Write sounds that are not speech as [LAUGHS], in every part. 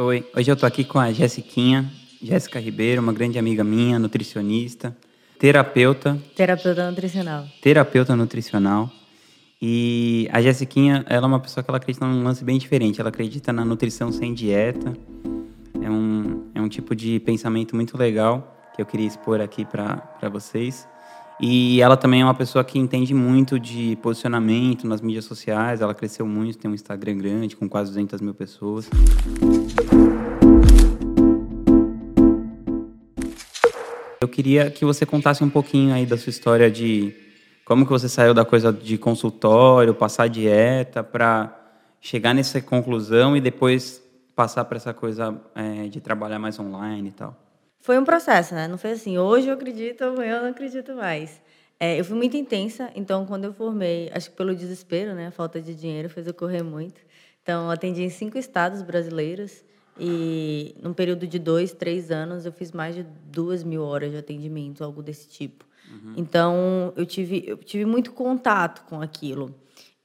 Oi, hoje eu tô aqui com a Jessiquinha, Jéssica Ribeiro, uma grande amiga minha, nutricionista, terapeuta. Terapeuta nutricional. Terapeuta nutricional. E a Jessiquinha, ela é uma pessoa que ela acredita num lance bem diferente. Ela acredita na nutrição sem dieta. É um, é um tipo de pensamento muito legal que eu queria expor aqui para vocês. E ela também é uma pessoa que entende muito de posicionamento nas mídias sociais. Ela cresceu muito, tem um Instagram grande, com quase 200 mil pessoas. Eu queria que você contasse um pouquinho aí da sua história de como que você saiu da coisa de consultório, passar dieta, para chegar nessa conclusão e depois passar para essa coisa é, de trabalhar mais online e tal foi um processo, né? Não foi assim, hoje eu acredito, amanhã eu não acredito mais. É, eu fui muito intensa, então quando eu formei, acho que pelo desespero, né? A falta de dinheiro fez eu correr muito. Então, atendi em cinco estados brasileiros e num período de dois, três anos, eu fiz mais de duas mil horas de atendimento, algo desse tipo. Uhum. Então, eu tive, eu tive muito contato com aquilo.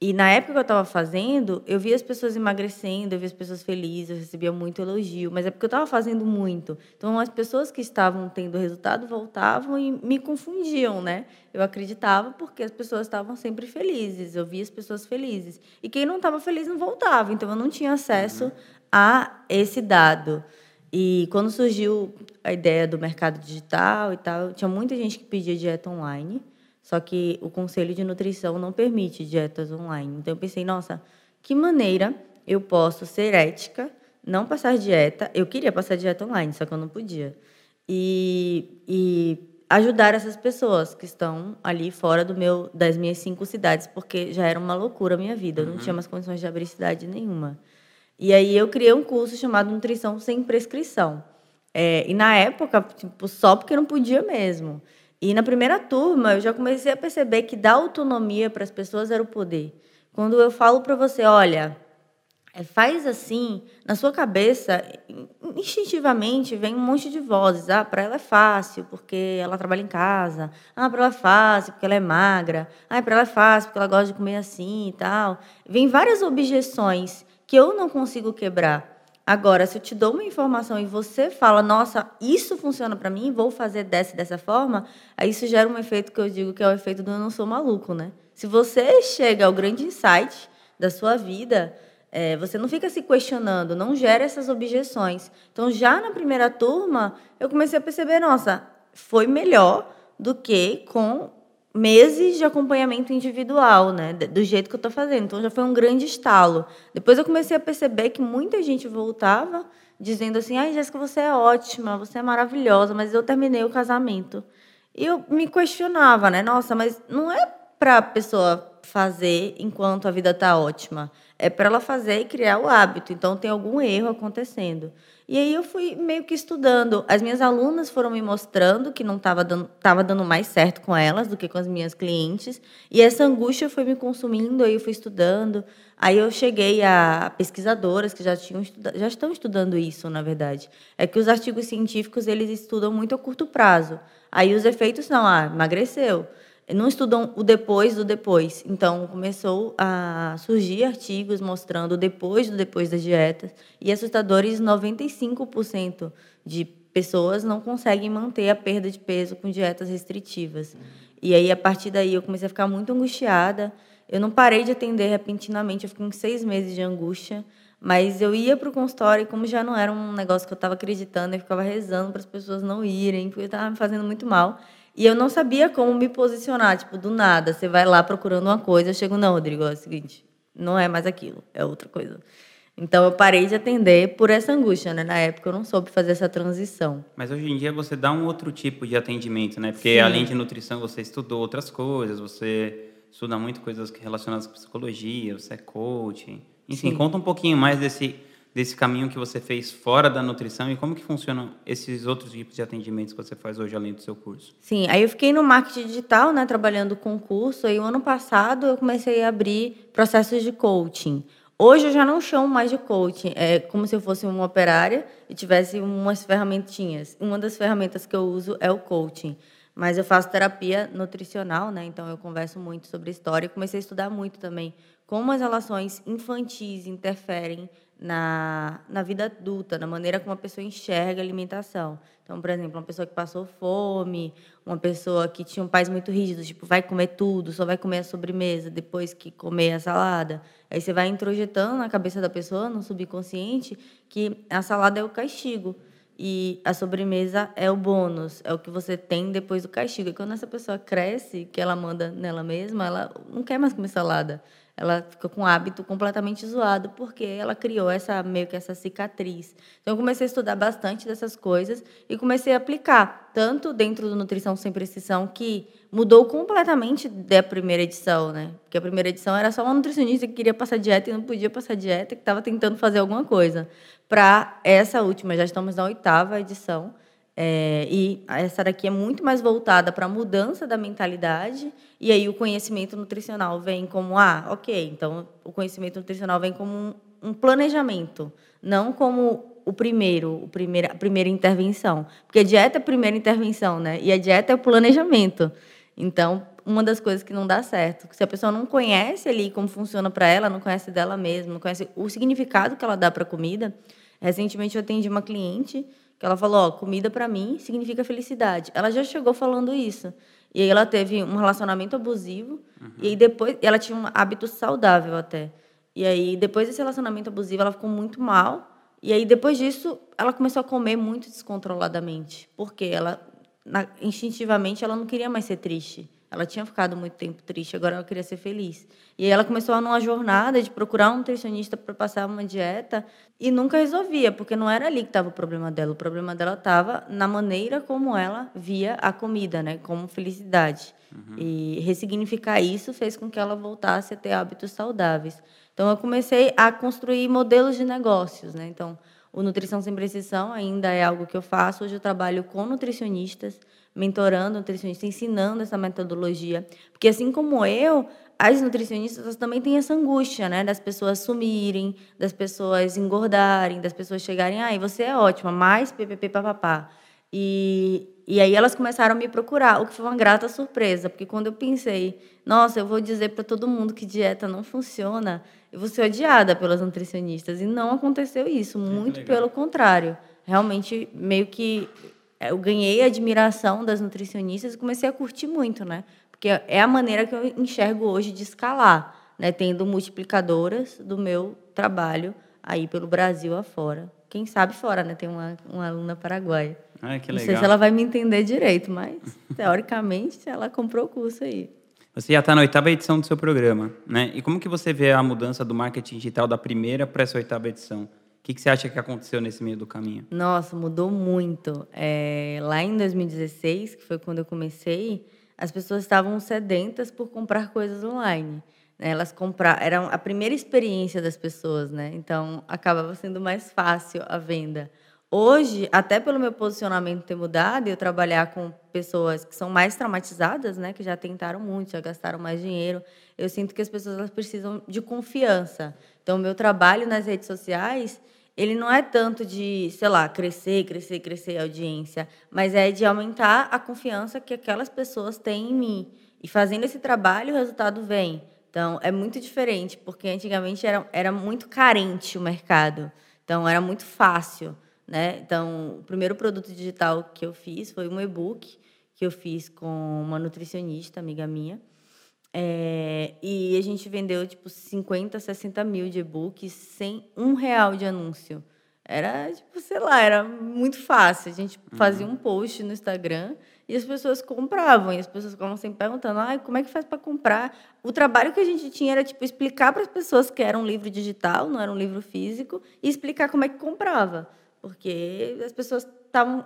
E na época que eu estava fazendo, eu via as pessoas emagrecendo, eu via as pessoas felizes, eu recebia muito elogio, mas é porque eu estava fazendo muito. Então, as pessoas que estavam tendo resultado voltavam e me confundiam, né? Eu acreditava porque as pessoas estavam sempre felizes, eu via as pessoas felizes. E quem não estava feliz não voltava, então eu não tinha acesso a esse dado. E quando surgiu a ideia do mercado digital e tal, tinha muita gente que pedia dieta online. Só que o conselho de nutrição não permite dietas online. Então eu pensei, nossa, que maneira eu posso ser ética, não passar dieta. Eu queria passar dieta online, só que eu não podia. E, e ajudar essas pessoas que estão ali fora do meu, das minhas cinco cidades, porque já era uma loucura a minha vida. Eu não uhum. tinha mais condições de abrir cidade nenhuma. E aí eu criei um curso chamado Nutrição Sem Prescrição. É, e na época, tipo, só porque não podia mesmo. E na primeira turma, eu já comecei a perceber que dar autonomia para as pessoas era o poder. Quando eu falo para você, olha, é, faz assim, na sua cabeça, instintivamente vem um monte de vozes. Ah, para ela é fácil, porque ela trabalha em casa. Ah, para ela é fácil, porque ela é magra. Ah, para ela é fácil, porque ela gosta de comer assim e tal. Vem várias objeções que eu não consigo quebrar. Agora, se eu te dou uma informação e você fala, nossa, isso funciona para mim, vou fazer dessa dessa forma, aí isso gera um efeito que eu digo que é o efeito do eu não sou maluco, né? Se você chega ao grande insight da sua vida, é, você não fica se questionando, não gera essas objeções. Então, já na primeira turma, eu comecei a perceber, nossa, foi melhor do que com meses de acompanhamento individual, né? Do jeito que eu estou fazendo. Então já foi um grande estalo. Depois eu comecei a perceber que muita gente voltava dizendo assim: ai, Jéssica, você é ótima, você é maravilhosa, mas eu terminei o casamento. E eu me questionava, né? Nossa, mas não é para a pessoa fazer enquanto a vida está ótima. É para ela fazer e criar o hábito. Então tem algum erro acontecendo. E aí eu fui meio que estudando. As minhas alunas foram me mostrando que não estava dando, tava dando mais certo com elas do que com as minhas clientes. E essa angústia foi me consumindo, aí eu fui estudando. Aí eu cheguei a pesquisadoras que já, tinham já estão estudando isso, na verdade. É que os artigos científicos eles estudam muito a curto prazo. Aí os efeitos são, ah, emagreceu não estudam o depois do depois. Então, começou a surgir artigos mostrando o depois do depois das dietas, e assustadores 95% de pessoas não conseguem manter a perda de peso com dietas restritivas. E aí, a partir daí, eu comecei a ficar muito angustiada. Eu não parei de atender repentinamente, eu fiquei em seis meses de angústia. Mas eu ia para o consultório e como já não era um negócio que eu estava acreditando, eu ficava rezando para as pessoas não irem, porque estava me fazendo muito mal. E eu não sabia como me posicionar, tipo, do nada. Você vai lá procurando uma coisa, eu chego, não, Rodrigo, é o seguinte, não é mais aquilo, é outra coisa. Então eu parei de atender por essa angústia, né? Na época eu não soube fazer essa transição. Mas hoje em dia você dá um outro tipo de atendimento, né? Porque Sim. além de nutrição você estudou outras coisas, você estuda muito coisas relacionadas com psicologia, você é coach. Enfim, Sim. conta um pouquinho mais desse desse caminho que você fez fora da nutrição e como que funcionam esses outros tipos de atendimentos que você faz hoje além do seu curso? Sim, aí eu fiquei no marketing digital, né, trabalhando com curso, e o ano passado eu comecei a abrir processos de coaching. Hoje eu já não chamo mais de coaching, é como se eu fosse uma operária e tivesse umas ferramentinhas. Uma das ferramentas que eu uso é o coaching. Mas eu faço terapia nutricional, né? Então eu converso muito sobre história. Comecei a estudar muito também como as relações infantis interferem na, na vida adulta, na maneira como a pessoa enxerga a alimentação. Então, por exemplo, uma pessoa que passou fome, uma pessoa que tinha um pais muito rígidos, tipo, vai comer tudo, só vai comer a sobremesa depois que comer a salada. Aí você vai introjetando na cabeça da pessoa, no subconsciente, que a salada é o castigo e a sobremesa é o bônus, é o que você tem depois do castigo. E quando essa pessoa cresce, que ela manda nela mesma, ela não quer mais comer salada ela fica com um hábito completamente zoado porque ela criou essa meio que essa cicatriz. Então eu comecei a estudar bastante dessas coisas e comecei a aplicar tanto dentro do nutrição sem precisão que mudou completamente da primeira edição, né? Porque a primeira edição era só uma nutricionista que queria passar dieta e não podia passar dieta, que estava tentando fazer alguma coisa. Para essa última, já estamos na oitava edição é, e essa daqui é muito mais voltada para a mudança da mentalidade, e aí o conhecimento nutricional vem como, ah, ok, então o conhecimento nutricional vem como um, um planejamento, não como o primeiro, o a primeira intervenção. Porque a dieta é a primeira intervenção, né? E a dieta é o planejamento. Então, uma das coisas que não dá certo, se a pessoa não conhece ali como funciona para ela, não conhece dela mesma, não conhece o significado que ela dá para a comida. Recentemente eu atendi uma cliente que ela falou, ó, comida para mim significa felicidade. Ela já chegou falando isso. E aí ela teve um relacionamento abusivo uhum. e aí depois ela tinha um hábito saudável até. E aí depois desse relacionamento abusivo ela ficou muito mal. E aí depois disso ela começou a comer muito descontroladamente, porque ela na, instintivamente ela não queria mais ser triste. Ela tinha ficado muito tempo triste, agora ela queria ser feliz. E aí ela começou numa jornada de procurar um nutricionista para passar uma dieta e nunca resolvia, porque não era ali que estava o problema dela. O problema dela estava na maneira como ela via a comida, né, como felicidade. Uhum. E ressignificar isso fez com que ela voltasse a ter hábitos saudáveis. Então eu comecei a construir modelos de negócios, né? Então, o Nutrição Sem Precisão ainda é algo que eu faço. Hoje eu trabalho com nutricionistas mentorando nutricionistas, ensinando essa metodologia. Porque assim como eu, as nutricionistas também têm essa angústia, né? Das pessoas sumirem, das pessoas engordarem, das pessoas chegarem, ai, você é ótima, mais ppp papapá. E, e aí elas começaram a me procurar, o que foi uma grata surpresa, porque quando eu pensei, nossa, eu vou dizer para todo mundo que dieta não funciona, eu vou ser odiada pelas nutricionistas. E não aconteceu isso, muito pelo contrário. Realmente, meio que é, eu ganhei a admiração das nutricionistas e comecei a curtir muito, né? Porque é a maneira que eu enxergo hoje de escalar, né? Tendo multiplicadoras do meu trabalho aí pelo Brasil afora. Quem sabe fora, né? Tem uma, uma aluna paraguaia. Ah, que legal. Não sei se ela vai me entender direito, mas teoricamente ela comprou o curso aí. Você já está na oitava edição do seu programa, né? E como que você vê a mudança do marketing digital da primeira para essa oitava edição? O que, que você acha que aconteceu nesse meio do caminho? Nossa, mudou muito. É, lá em 2016, que foi quando eu comecei, as pessoas estavam sedentas por comprar coisas online. Né? Elas compraram, era a primeira experiência das pessoas, né? Então acabava sendo mais fácil a venda. Hoje, até pelo meu posicionamento ter mudado, eu trabalhar com pessoas que são mais traumatizadas, né, que já tentaram muito, já gastaram mais dinheiro, eu sinto que as pessoas elas precisam de confiança. Então, meu trabalho nas redes sociais, ele não é tanto de, sei lá, crescer, crescer, crescer a audiência, mas é de aumentar a confiança que aquelas pessoas têm em mim. E fazendo esse trabalho, o resultado vem. Então, é muito diferente, porque antigamente era, era muito carente o mercado. Então, era muito fácil. Né? Então, o primeiro produto digital que eu fiz foi um e-book que eu fiz com uma nutricionista, amiga minha. É, e a gente vendeu tipo 50, 60 mil de e-books sem um real de anúncio. Era, tipo, sei lá, era muito fácil. A gente fazia um post no Instagram e as pessoas compravam. E as pessoas ficavam sempre perguntando, ah, como é que faz para comprar? O trabalho que a gente tinha era, tipo, explicar para as pessoas que era um livro digital, não era um livro físico, e explicar como é que comprava. Porque as pessoas estavam...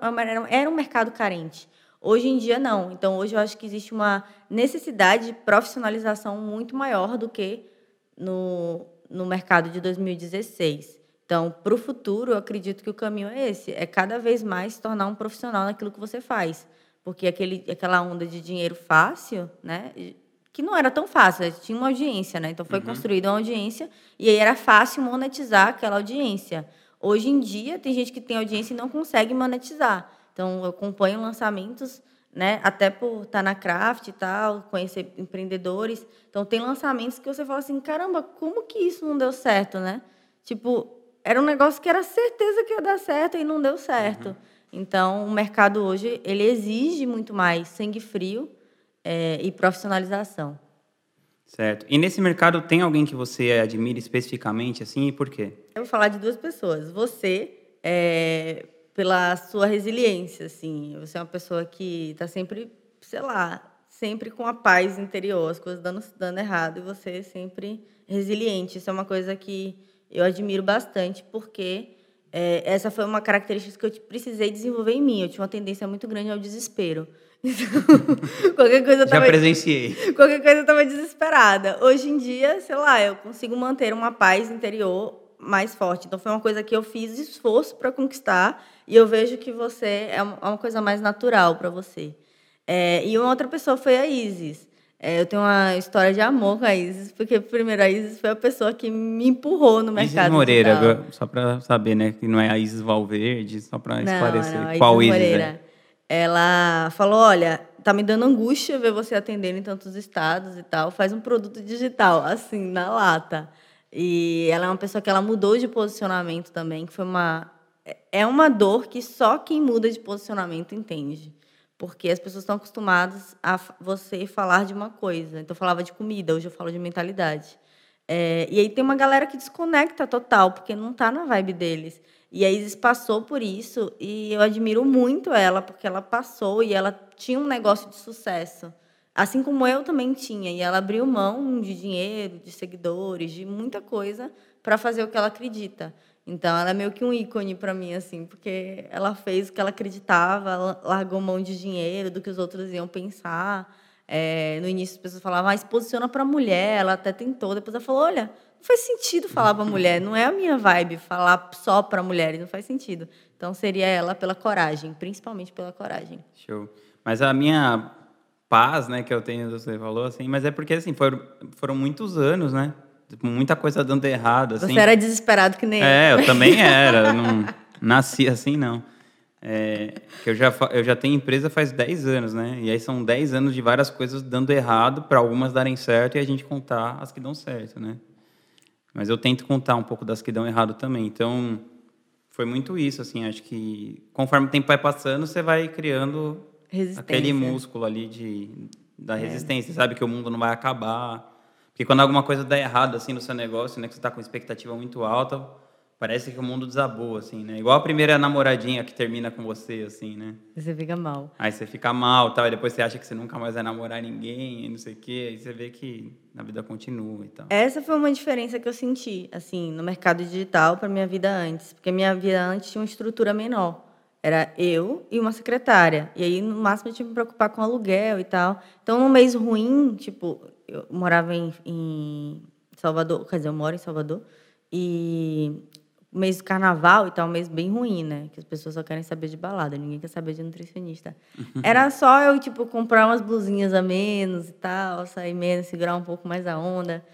Era um mercado carente. Hoje em dia, não. Então, hoje eu acho que existe uma necessidade de profissionalização muito maior do que no, no mercado de 2016. Então, para o futuro, eu acredito que o caminho é esse: é cada vez mais se tornar um profissional naquilo que você faz. Porque aquele, aquela onda de dinheiro fácil, né? Que não era tão fácil, tinha uma audiência, né? Então foi uhum. construída uma audiência e aí era fácil monetizar aquela audiência. Hoje em dia, tem gente que tem audiência e não consegue monetizar. Então, eu acompanho lançamentos, né? Até por estar na craft e tal, conhecer empreendedores. Então, tem lançamentos que você fala assim, caramba, como que isso não deu certo, né? Tipo, era um negócio que era certeza que ia dar certo e não deu certo. Uhum. Então, o mercado hoje, ele exige muito mais sangue frio é, e profissionalização. Certo. E nesse mercado tem alguém que você admira especificamente, assim, e por quê? Eu vou falar de duas pessoas. Você, é, pela sua resiliência, assim. Você é uma pessoa que está sempre, sei lá, sempre com a paz interior, as coisas dando, dando errado, e você é sempre resiliente. Isso é uma coisa que eu admiro bastante, porque é, essa foi uma característica que eu precisei desenvolver em mim. Eu tinha uma tendência muito grande ao desespero. [LAUGHS] Então, qualquer coisa Já presenciei. Qualquer coisa eu estava desesperada. Hoje em dia, sei lá, eu consigo manter uma paz interior mais forte. Então foi uma coisa que eu fiz esforço para conquistar e eu vejo que você é uma é coisa mais natural para você. É, e uma outra pessoa foi a Isis. É, eu tenho uma história de amor com a Isis, porque primeiro a Isis foi a pessoa que me empurrou no mercado. Isis Moreira, só para saber, né, que não é a Isis Valverde, só para esclarecer não, qual Isis, Isis é ela falou: olha, tá me dando angústia ver você atendendo em tantos estados e tal. Faz um produto digital, assim, na lata. E ela é uma pessoa que ela mudou de posicionamento também, que foi uma. É uma dor que só quem muda de posicionamento entende. Porque as pessoas estão acostumadas a você falar de uma coisa. Então, eu falava de comida, hoje eu falo de mentalidade. É, e aí tem uma galera que desconecta total, porque não está na vibe deles. E a Isis passou por isso e eu admiro muito ela, porque ela passou e ela tinha um negócio de sucesso. Assim como eu também tinha. E ela abriu mão de dinheiro, de seguidores, de muita coisa para fazer o que ela acredita. Então, ela é meio que um ícone para mim, assim, porque ela fez o que ela acreditava, largou mão de dinheiro, do que os outros iam pensar. É, no início, as pessoas falavam, ah, posiciona para mulher. Ela até tentou. Depois ela falou, olha, não faz sentido falar para mulher, não é a minha vibe falar só para mulheres, não faz sentido. Então seria ela pela coragem, principalmente pela coragem. Show. Mas a minha paz, né, que eu tenho, você falou assim, mas é porque assim, foram, foram muitos anos, né? Muita coisa dando errado, assim. Você era desesperado que nem É, eu também [LAUGHS] era, não nasci assim não. É, que eu já, eu já tenho empresa faz 10 anos, né? E aí são 10 anos de várias coisas dando errado para algumas darem certo e a gente contar as que dão certo, né? Mas eu tento contar um pouco das que dão errado também. Então, foi muito isso, assim, acho que conforme o tempo vai passando, você vai criando aquele músculo ali de, da é. resistência, é. sabe que o mundo não vai acabar. Porque quando alguma coisa dá errado, assim, no seu negócio, né, que você está com expectativa muito alta, Parece que o mundo desabou, assim, né? Igual a primeira namoradinha que termina com você, assim, né? Você fica mal. Aí você fica mal, tal, e depois você acha que você nunca mais vai namorar ninguém, e não sei o quê, aí você vê que a vida continua e tal. Essa foi uma diferença que eu senti, assim, no mercado digital para minha vida antes, porque minha vida antes tinha uma estrutura menor. Era eu e uma secretária. E aí, no máximo, eu tinha que me preocupar com aluguel e tal. Então, num mês ruim, tipo, eu morava em, em Salvador, quer dizer, eu moro em Salvador, e mês do carnaval e tal, um mês bem ruim, né? Que as pessoas só querem saber de balada, ninguém quer saber de nutricionista. [LAUGHS] Era só eu, tipo, comprar umas blusinhas a menos e tal, sair menos, segurar um pouco mais a onda.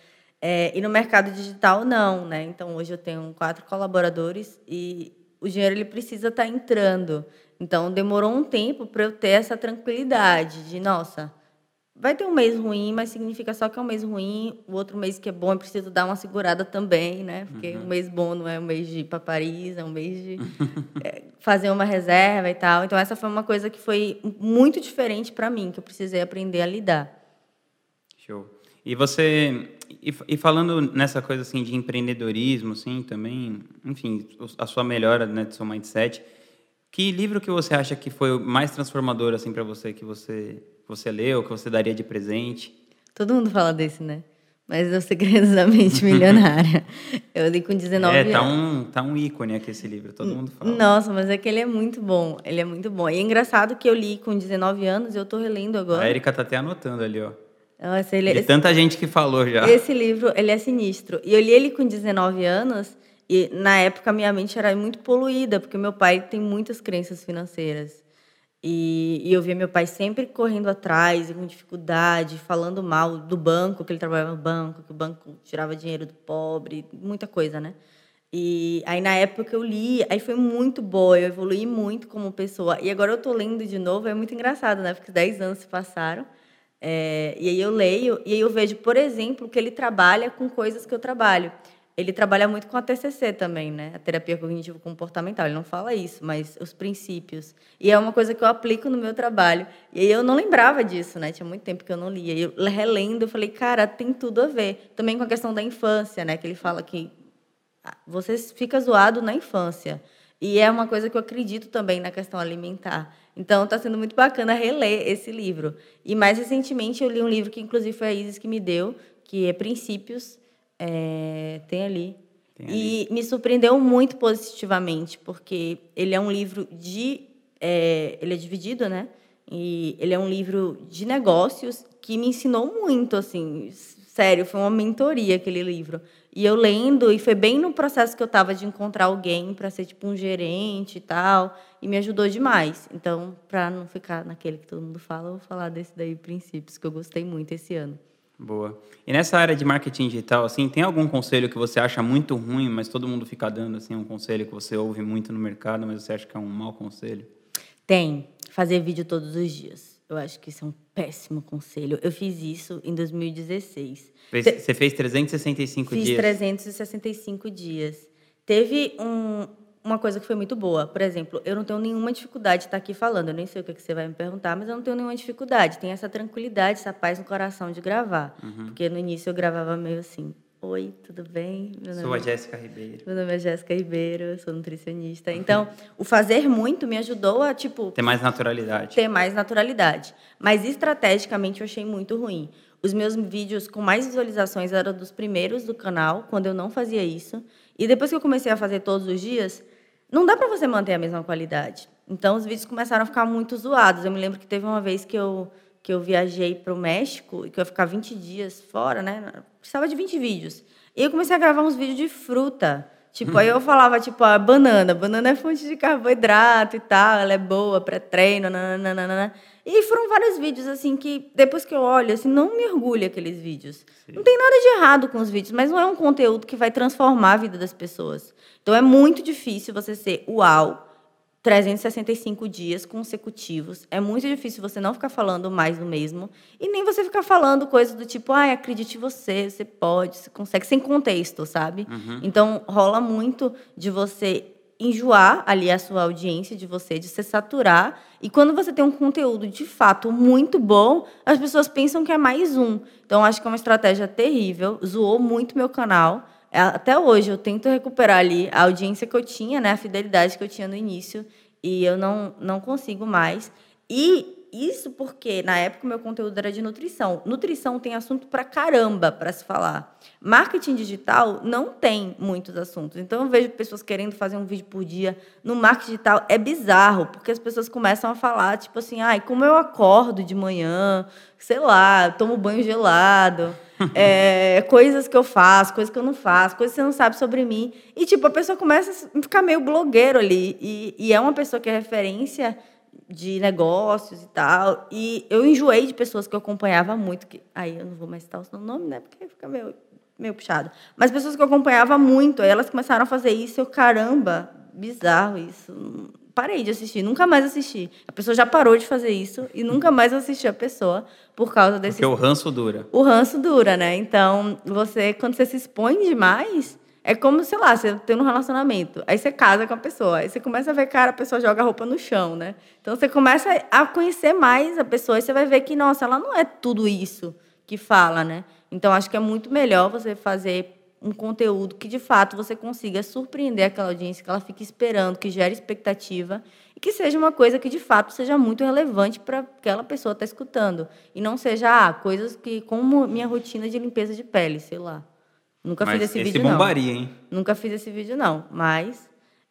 É, e no mercado digital, não, né? Então, hoje eu tenho quatro colaboradores e o dinheiro ele precisa estar tá entrando. Então, demorou um tempo para eu ter essa tranquilidade de, nossa, vai ter um mês ruim, mas significa só que é um mês ruim. O outro mês que é bom, eu preciso dar uma segurada também, né? Porque uhum. um mês bom não é um mês de ir para Paris, é um mês de [LAUGHS] é, fazer uma reserva e tal. Então essa foi uma coisa que foi muito diferente para mim, que eu precisei aprender a lidar. Show. E você e, e, falando nessa coisa assim de empreendedorismo, assim, também, enfim, a sua melhora, né, do seu mindset. Que livro que você acha que foi o mais transformador assim para você que você você leu, que você daria de presente? Todo mundo fala desse, né? Mas é o Segredos da Mente [LAUGHS] Milionária. Eu li com 19 anos. É, tá um, tá um ícone aqui esse livro, todo mundo fala. Nossa, mas é que ele é muito bom. Ele é muito bom. E é engraçado que eu li com 19 anos e eu tô relendo agora. A Erika tá até anotando ali, ó. Nossa, ele, De tanta gente que falou já. Esse livro, ele é sinistro. E eu li ele com 19 anos e na época minha mente era muito poluída, porque meu pai tem muitas crenças financeiras. E, e, eu via meu pai sempre correndo atrás, com dificuldade, falando mal do banco, que ele trabalhava no banco, que o banco tirava dinheiro do pobre, muita coisa, né? E aí, na época eu li, aí foi muito boa, eu evolui muito como pessoa. E agora eu tô lendo de novo, é muito engraçado, né? Porque 10 anos se passaram. É, e aí eu leio, e aí eu vejo, por exemplo, que ele trabalha com coisas que eu trabalho. Ele trabalha muito com a TCC também, né? A terapia cognitivo comportamental. Ele não fala isso, mas os princípios. E é uma coisa que eu aplico no meu trabalho. E aí eu não lembrava disso, né? Tinha muito tempo que eu não lia. E eu relendo, eu falei, cara, tem tudo a ver. Também com a questão da infância, né? Que ele fala que ah, você fica zoado na infância. E é uma coisa que eu acredito também na questão alimentar. Então, está sendo muito bacana reler esse livro. E mais recentemente eu li um livro que, inclusive, foi a Isis que me deu, que é Princípios, é, tem ali. Tem ali. E me surpreendeu muito positivamente, porque ele é um livro de. É, ele é dividido, né? E ele é um livro de negócios que me ensinou muito, assim. Sério, foi uma mentoria aquele livro. E eu lendo, e foi bem no processo que eu estava de encontrar alguém para ser tipo um gerente e tal, e me ajudou demais. Então, para não ficar naquele que todo mundo fala, eu vou falar desse daí, princípios, que eu gostei muito esse ano. Boa. E nessa área de marketing digital, assim, tem algum conselho que você acha muito ruim, mas todo mundo fica dando assim um conselho que você ouve muito no mercado, mas você acha que é um mau conselho? Tem. Fazer vídeo todos os dias. Eu acho que isso é um péssimo conselho. Eu fiz isso em 2016. Você fez 365 fiz dias? Fiz 365 dias. Teve um, uma coisa que foi muito boa. Por exemplo, eu não tenho nenhuma dificuldade de estar aqui falando. Eu nem sei o que, é que você vai me perguntar, mas eu não tenho nenhuma dificuldade. Tem essa tranquilidade, essa paz no coração de gravar. Uhum. Porque no início eu gravava meio assim. Oi, tudo bem? Meu sou a Jéssica Ribeiro. Meu nome é Jéssica Ribeiro, sou nutricionista. Então, o fazer muito me ajudou a, tipo... Ter mais naturalidade. Ter mais naturalidade. Mas, estrategicamente, eu achei muito ruim. Os meus vídeos com mais visualizações eram dos primeiros do canal, quando eu não fazia isso. E depois que eu comecei a fazer todos os dias, não dá para você manter a mesma qualidade. Então os vídeos começaram a ficar muito zoados. Eu me lembro que teve uma vez que eu que eu viajei para o México e que eu ia ficar 20 dias fora, né? Precisava de 20 vídeos. E eu comecei a gravar uns vídeos de fruta. Tipo, aí eu falava, tipo, a banana. Banana é fonte de carboidrato e tal, ela é boa para treino, nananana. E foram vários vídeos, assim, que depois que eu olho, assim, não me orgulha aqueles vídeos. Sim. Não tem nada de errado com os vídeos, mas não é um conteúdo que vai transformar a vida das pessoas. Então é muito difícil você ser uau 365 dias consecutivos. É muito difícil você não ficar falando mais do mesmo e nem você ficar falando coisas do tipo, ah, acredite em você, você pode, você consegue, sem contexto, sabe? Uhum. Então rola muito de você enjoar ali a sua audiência de você, de se saturar. E quando você tem um conteúdo de fato muito bom, as pessoas pensam que é mais um. Então acho que é uma estratégia terrível, zoou muito meu canal. É, até hoje eu tento recuperar ali a audiência que eu tinha, né, a fidelidade que eu tinha no início, e eu não, não consigo mais. E isso porque na época o meu conteúdo era de nutrição. Nutrição tem assunto pra caramba para se falar. Marketing digital não tem muitos assuntos. Então eu vejo pessoas querendo fazer um vídeo por dia. No marketing digital é bizarro, porque as pessoas começam a falar, tipo assim, ai, como eu acordo de manhã, sei lá, tomo banho gelado. [LAUGHS] é, coisas que eu faço, coisas que eu não faço, coisas que você não sabe sobre mim. E, tipo, a pessoa começa a ficar meio blogueiro ali. E, e é uma pessoa que é referência de negócios e tal. E eu enjoei de pessoas que eu acompanhava muito. Que, aí eu não vou mais citar o seu nome, né? Porque fica meio, meio puxado. Mas pessoas que eu acompanhava muito, aí elas começaram a fazer isso. Eu, caramba, bizarro isso parei de assistir, nunca mais assisti. A pessoa já parou de fazer isso e nunca mais assisti a pessoa por causa desse. Porque o ranço dura. O ranço dura, né? Então, você, quando você se expõe demais, é como, sei lá, você tem um relacionamento, aí você casa com a pessoa, aí você começa a ver, cara, a pessoa joga a roupa no chão, né? Então você começa a conhecer mais a pessoa e você vai ver que, nossa, ela não é tudo isso que fala, né? Então acho que é muito melhor você fazer um conteúdo que de fato você consiga surpreender aquela audiência, que ela fique esperando, que gere expectativa e que seja uma coisa que de fato seja muito relevante para aquela pessoa estar tá escutando e não seja ah, coisas que como minha rotina de limpeza de pele, sei lá. Nunca mas fiz esse, esse vídeo bombaria, não. hein? Nunca fiz esse vídeo não, mas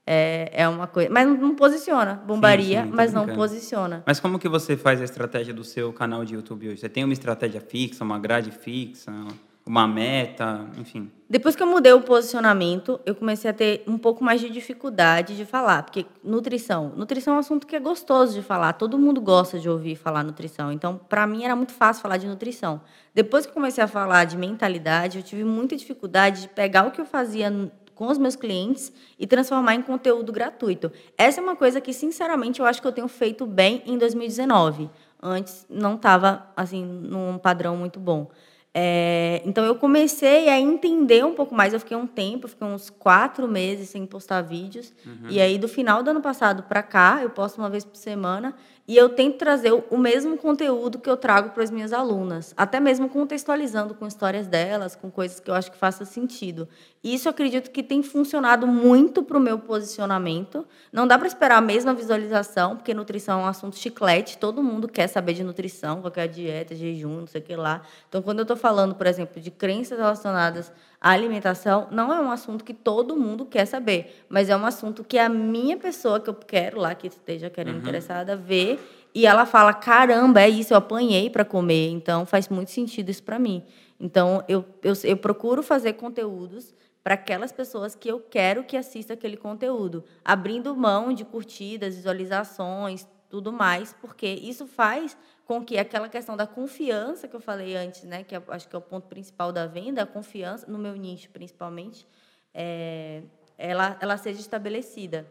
é, é uma coisa, mas não, não posiciona, bombaria, sim, sim, mas não posiciona. Mas como que você faz a estratégia do seu canal de YouTube hoje? Você tem uma estratégia fixa, uma grade fixa? uma meta, enfim. Depois que eu mudei o posicionamento, eu comecei a ter um pouco mais de dificuldade de falar, porque nutrição, nutrição é um assunto que é gostoso de falar, todo mundo gosta de ouvir falar nutrição. Então, para mim era muito fácil falar de nutrição. Depois que comecei a falar de mentalidade, eu tive muita dificuldade de pegar o que eu fazia com os meus clientes e transformar em conteúdo gratuito. Essa é uma coisa que, sinceramente, eu acho que eu tenho feito bem em 2019. Antes não estava assim num padrão muito bom. É, então eu comecei a entender um pouco mais. Eu fiquei um tempo, fiquei uns quatro meses sem postar vídeos. Uhum. E aí, do final do ano passado para cá, eu posto uma vez por semana. E eu tento trazer o mesmo conteúdo que eu trago para as minhas alunas, até mesmo contextualizando com histórias delas, com coisas que eu acho que façam sentido. E isso eu acredito que tem funcionado muito para o meu posicionamento. Não dá para esperar a mesma visualização, porque nutrição é um assunto chiclete, todo mundo quer saber de nutrição, qualquer dieta, jejum, não sei o que lá. Então, quando eu estou falando, por exemplo, de crenças relacionadas à alimentação, não é um assunto que todo mundo quer saber, mas é um assunto que a minha pessoa que eu quero lá, que esteja querendo uhum. interessada, vê e ela fala: caramba, é isso, eu apanhei para comer, então faz muito sentido isso para mim. Então, eu, eu, eu procuro fazer conteúdos para aquelas pessoas que eu quero que assista aquele conteúdo, abrindo mão de curtidas, visualizações, tudo mais, porque isso faz com que aquela questão da confiança que eu falei antes, né, que é, acho que é o ponto principal da venda, a confiança no meu nicho principalmente, é, ela, ela seja estabelecida.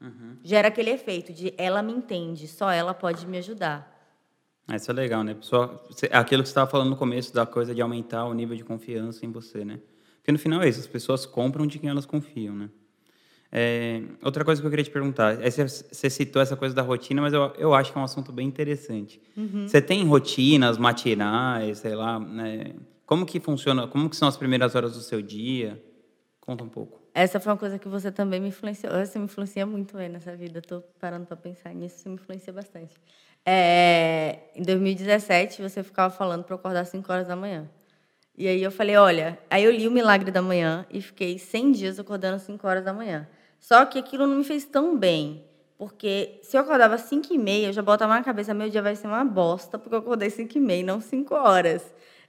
Uhum. Gera aquele efeito de ela me entende, só ela pode me ajudar. Isso é legal, né? Pessoal, aquilo que você estava falando no começo da coisa de aumentar o nível de confiança em você, né? Porque no final é isso, as pessoas compram de quem elas confiam, né? É, outra coisa que eu queria te perguntar, é, você citou essa coisa da rotina, mas eu, eu acho que é um assunto bem interessante. Uhum. Você tem rotinas matinais, sei lá, né? Como que funciona, como que são as primeiras horas do seu dia? Conta um pouco. Essa foi uma coisa que você também me influenciou. Você me influencia muito aí nessa vida. Estou parando para pensar nisso, você me influencia bastante. É, em 2017, você ficava falando para acordar às 5 horas da manhã. E aí eu falei, olha, aí eu li o Milagre da Manhã e fiquei 100 dias acordando às 5 horas da manhã. Só que aquilo não me fez tão bem. Porque se eu acordava às 5 e meia, eu já botava na cabeça, meu dia vai ser uma bosta, porque eu acordei às 5 e meia, não 5 horas.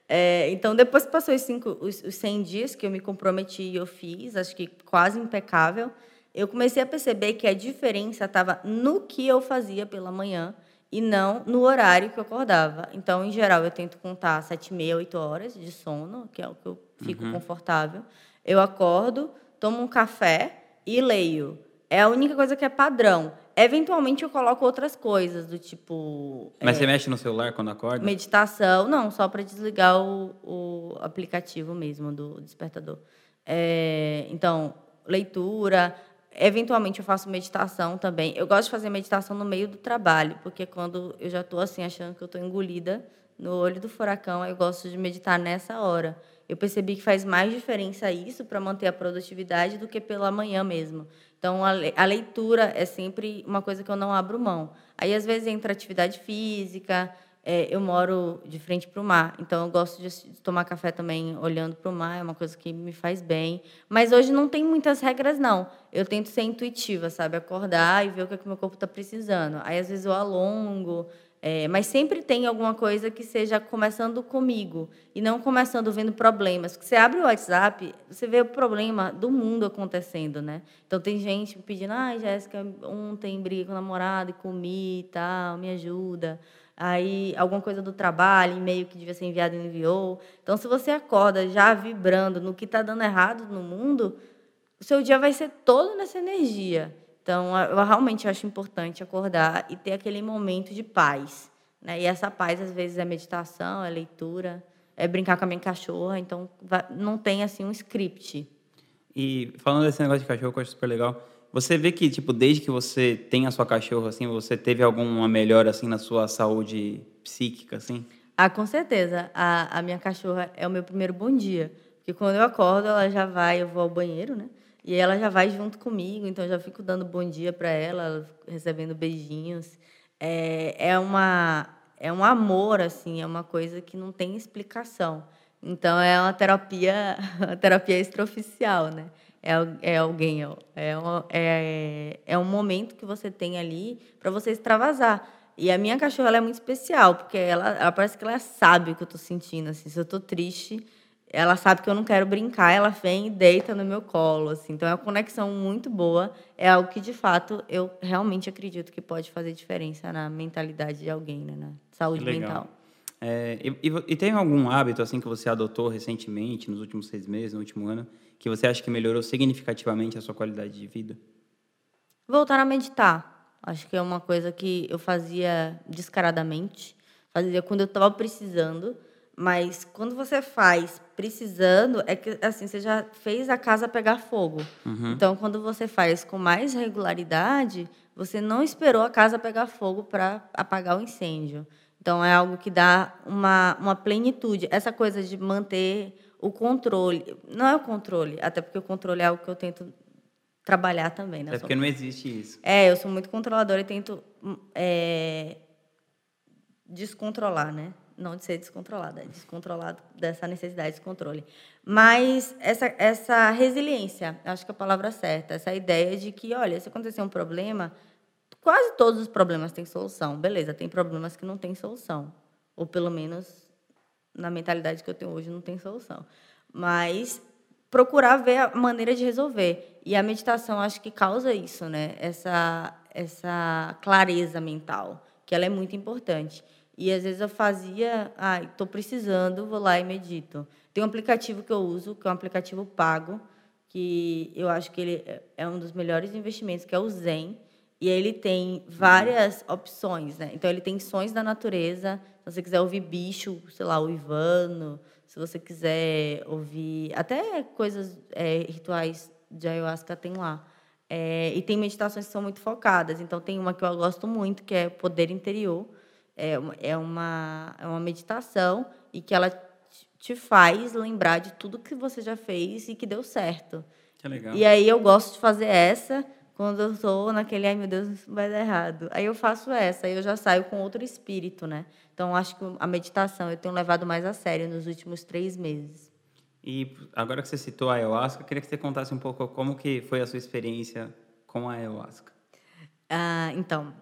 É, então, depois que passou os, cinco, os, os 100 dias que eu me comprometi e eu fiz, acho que quase impecável, eu comecei a perceber que a diferença estava no que eu fazia pela manhã e não no horário que eu acordava. Então, em geral, eu tento contar 7 e meia, 8 horas de sono, que é o que eu fico uhum. confortável. Eu acordo, tomo um café, e leio. É a única coisa que é padrão. Eventualmente eu coloco outras coisas, do tipo. Mas é, você mexe no celular quando acorda? Meditação, não, só para desligar o, o, aplicativo mesmo do despertador. É, então, leitura. Eventualmente eu faço meditação também. Eu gosto de fazer meditação no meio do trabalho, porque quando eu já estou assim, achando que eu estou engolida no olho do furacão, eu gosto de meditar nessa hora eu percebi que faz mais diferença isso para manter a produtividade do que pela manhã mesmo. Então, a leitura é sempre uma coisa que eu não abro mão. Aí, às vezes, entra atividade física. É, eu moro de frente para o mar, então eu gosto de tomar café também olhando para o mar, é uma coisa que me faz bem. Mas hoje não tem muitas regras, não. Eu tento ser intuitiva, sabe? Acordar e ver o que, é que meu corpo está precisando. Aí, às vezes, eu alongo, é, mas sempre tem alguma coisa que seja começando comigo e não começando vendo problemas. Porque você abre o WhatsApp, você vê o problema do mundo acontecendo, né? Então tem gente pedindo, ah, Jéssica, ontem briguei com o namorado e comi e tal, me ajuda. Aí alguma coisa do trabalho, e-mail que devia ser enviado e enviou. Então, se você acorda já vibrando no que está dando errado no mundo, o seu dia vai ser todo nessa energia. Então, eu realmente acho importante acordar e ter aquele momento de paz. Né? E essa paz, às vezes, é meditação, é leitura, é brincar com a minha cachorra. Então, não tem, assim, um script. E falando desse negócio de cachorro, que eu acho super legal, você vê que, tipo, desde que você tem a sua cachorra, assim, você teve alguma melhora, assim, na sua saúde psíquica, assim? Ah, com certeza. A, a minha cachorra é o meu primeiro bom dia. Porque quando eu acordo, ela já vai, eu vou ao banheiro, né? E ela já vai junto comigo, então já fico dando bom dia para ela, recebendo beijinhos. É, é, uma, é um amor, assim, é uma coisa que não tem explicação. Então é uma terapia, [LAUGHS] uma terapia extraoficial, né? É, é alguém, é, um, é, é um momento que você tem ali para você extravasar. E a minha cachorra é muito especial, porque ela, ela parece que ela sabe o que eu estou sentindo. Assim, se eu estou triste, ela sabe que eu não quero brincar, ela vem e deita no meu colo, assim. Então é uma conexão muito boa, é algo que de fato eu realmente acredito que pode fazer diferença na mentalidade de alguém, né, na saúde mental. É, e, e, tem algum hábito assim que você adotou recentemente, nos últimos seis meses, no último ano, que você acha que melhorou significativamente a sua qualidade de vida? Voltar a meditar. Acho que é uma coisa que eu fazia descaradamente, fazia quando eu estava precisando Mas quando você faz precisando, é que assim, você já fez a casa pegar fogo. Uhum. Então, quando você faz com mais regularidade, você não esperou a casa pegar fogo para apagar o incêndio. Então, é algo que dá uma, uma plenitude. Essa coisa de manter o controle. Não é o controle, até porque o controle é algo que eu tento trabalhar também. Né? É porque não existe isso. É, eu sou muito controladora e tento é, descontrolar, né? Não de ser descontrolada, é descontrolado dessa necessidade de controle. Mas essa, essa resiliência, acho que é a palavra certa, essa ideia de que, olha, se acontecer um problema, quase todos os problemas têm solução. Beleza, tem problemas que não têm solução. Ou pelo menos na mentalidade que eu tenho hoje não tem solução. Mas procurar ver a maneira de resolver. E a meditação acho que causa isso, né? Essa essa clareza mental, que ela é muito importante. E às vezes eu fazia, ah, estou precisando, vou lá e medito. Tem um aplicativo que eu uso, que é um aplicativo pago, que eu acho que ele é um dos melhores investimentos, que é o Zen. E ele tem várias opções, né? Então ele tem sons da natureza. Se você quiser ouvir bicho, sei lá, o Ivano, se você quiser ouvir até coisas é, rituais de ayahuasca tem lá. É, e tem meditações que são muito focadas. Então tem uma que eu gosto muito que é Poder Interior. É uma, é uma, é uma meditação e que ela te faz lembrar de tudo que você já fez e que deu certo. Que legal. E aí eu gosto de fazer essa quando eu estou naquele, ai meu Deus, vai dar errado. Aí eu faço essa, aí eu já saio com outro espírito, né? Então acho que a meditação eu tenho levado mais a sério nos últimos três meses. E agora que você citou a ayahuasca, eu queria que você contasse um pouco como que foi a sua experiência com a ayahuasca. Ah, então,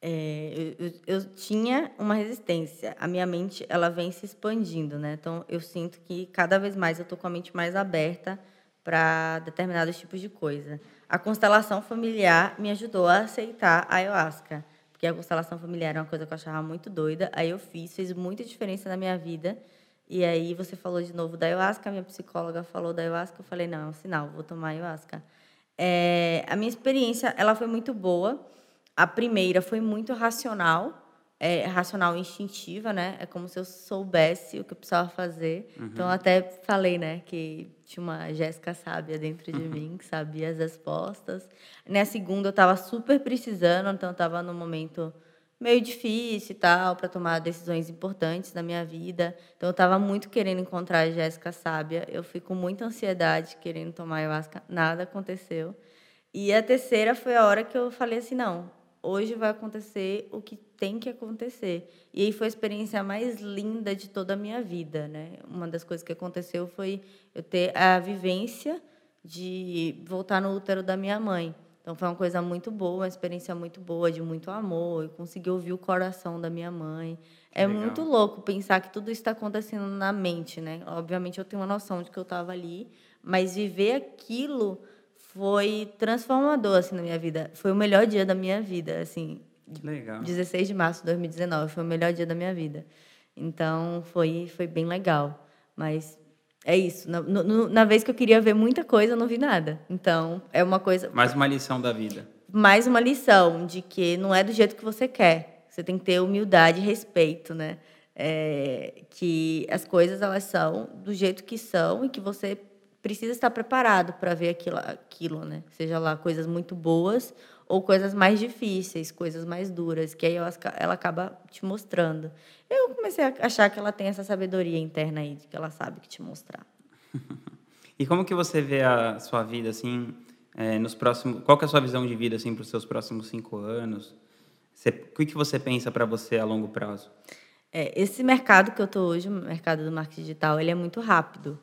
é, eu, eu, tinha uma resistência. A minha mente ela vem se expandindo, né? Então eu sinto que cada vez mais eu estou com a mente mais aberta para determinados tipos de coisa. A constelação familiar me ajudou a aceitar a ayahuasca, porque a constelação familiar era uma coisa que eu achava muito doida. Aí eu fiz, fez muita diferença na minha vida. E aí você falou de novo da ayahuasca, a minha psicóloga falou da ayahuasca, eu falei, não, é um sinal, vou tomar ayahuasca. É, a minha experiência, ela foi muito boa. A primeira foi muito racional, é, racional e instintiva, né? É como se eu soubesse o que eu precisava fazer. Uhum. Então, até falei, né, que tinha uma Jéssica sábia dentro de mim, que sabia as respostas. Na segunda, eu estava super precisando, então eu estava num momento meio difícil e tal, para tomar decisões importantes na minha vida. Então, eu estava muito querendo encontrar a Jéssica sábia. Eu fui com muita ansiedade querendo tomar ayahuasca, nada aconteceu. E a terceira foi a hora que eu falei assim: não, hoje vai acontecer o que tem que acontecer. E aí foi a experiência mais linda de toda a minha vida, né? Uma das coisas que aconteceu foi eu ter a vivência de voltar no útero da minha mãe. Então foi uma coisa muito boa, uma experiência muito boa, de muito amor. Eu consegui ouvir o coração da minha mãe. É Legal. muito louco pensar que tudo isso está acontecendo na mente, né? Obviamente eu tenho uma noção de que eu estava ali, mas viver aquilo foi transformador assim na minha vida. Foi o melhor dia da minha vida, assim. Legal. 16 de março de 2019 foi o melhor dia da minha vida. Então foi foi bem legal. Mas é isso. Na, no, na vez que eu queria ver muita coisa, eu não vi nada. Então é uma coisa. Mais uma lição da vida. Mais uma lição de que não é do jeito que você quer. Você tem que ter humildade e respeito, né? É, que as coisas elas são do jeito que são e que você precisa estar preparado para ver aquilo, aquilo, né? Seja lá coisas muito boas ou coisas mais difíceis, coisas mais duras, que aí ela acaba te mostrando. Eu comecei a achar que ela tem essa sabedoria interna aí, de que ela sabe que te mostrar. [LAUGHS] e como que você vê a sua vida assim, é, nos próximos? Qual que é a sua visão de vida assim para os seus próximos cinco anos? Você, o que que você pensa para você a longo prazo? É, esse mercado que eu estou hoje, o mercado do marketing digital, ele é muito rápido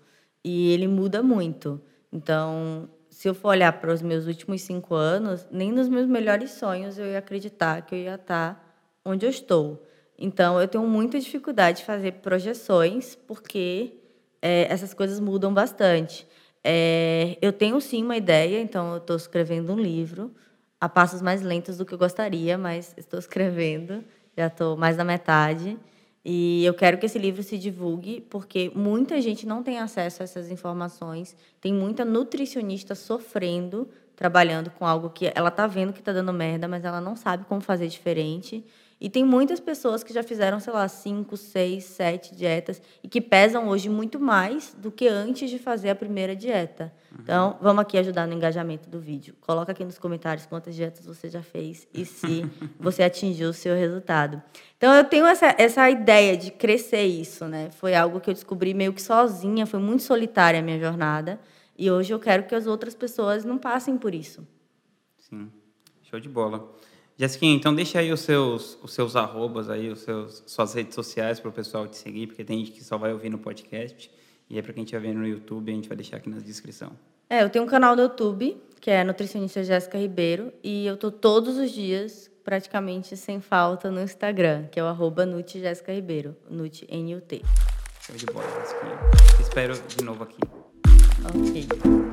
e ele muda muito. Então, se eu for olhar para os meus últimos cinco anos, nem nos meus melhores sonhos eu ia acreditar que eu ia estar onde eu estou. Então, eu tenho muita dificuldade de fazer projeções, porque é, essas coisas mudam bastante. É, eu tenho sim uma ideia, então eu estou escrevendo um livro a passos mais lentos do que eu gostaria, mas estou escrevendo, já estou mais da metade. E eu quero que esse livro se divulgue, porque muita gente não tem acesso a essas informações. Tem muita nutricionista sofrendo, trabalhando com algo que ela está vendo que está dando merda, mas ela não sabe como fazer diferente. E tem muitas pessoas que já fizeram, sei lá, cinco, seis, sete dietas e que pesam hoje muito mais do que antes de fazer a primeira dieta. Então, vamos aqui ajudar no engajamento do vídeo. Coloca aqui nos comentários quantas dietas você já fez e se [LAUGHS] você atingiu o seu resultado. Então, eu tenho essa, essa ideia de crescer isso, né? Foi algo que eu descobri meio que sozinha, foi muito solitária a minha jornada. E hoje eu quero que as outras pessoas não passem por isso. Sim, show de bola. Jéssica, então deixa aí os seus, os seus arrobas aí, os seus, suas redes sociais para o pessoal te seguir, porque tem gente que só vai ouvir no podcast. E é para quem estiver vendo no YouTube, a gente vai deixar aqui na descrição. É, eu tenho um canal no YouTube, que é Nutricionista Jéssica Ribeiro, e eu tô todos os dias, praticamente sem falta, no Instagram, que é o arroba Nut Jéssica Ribeiro, Nut N-U-T. Show de bola, Jéssica. Espero de novo aqui. Ok.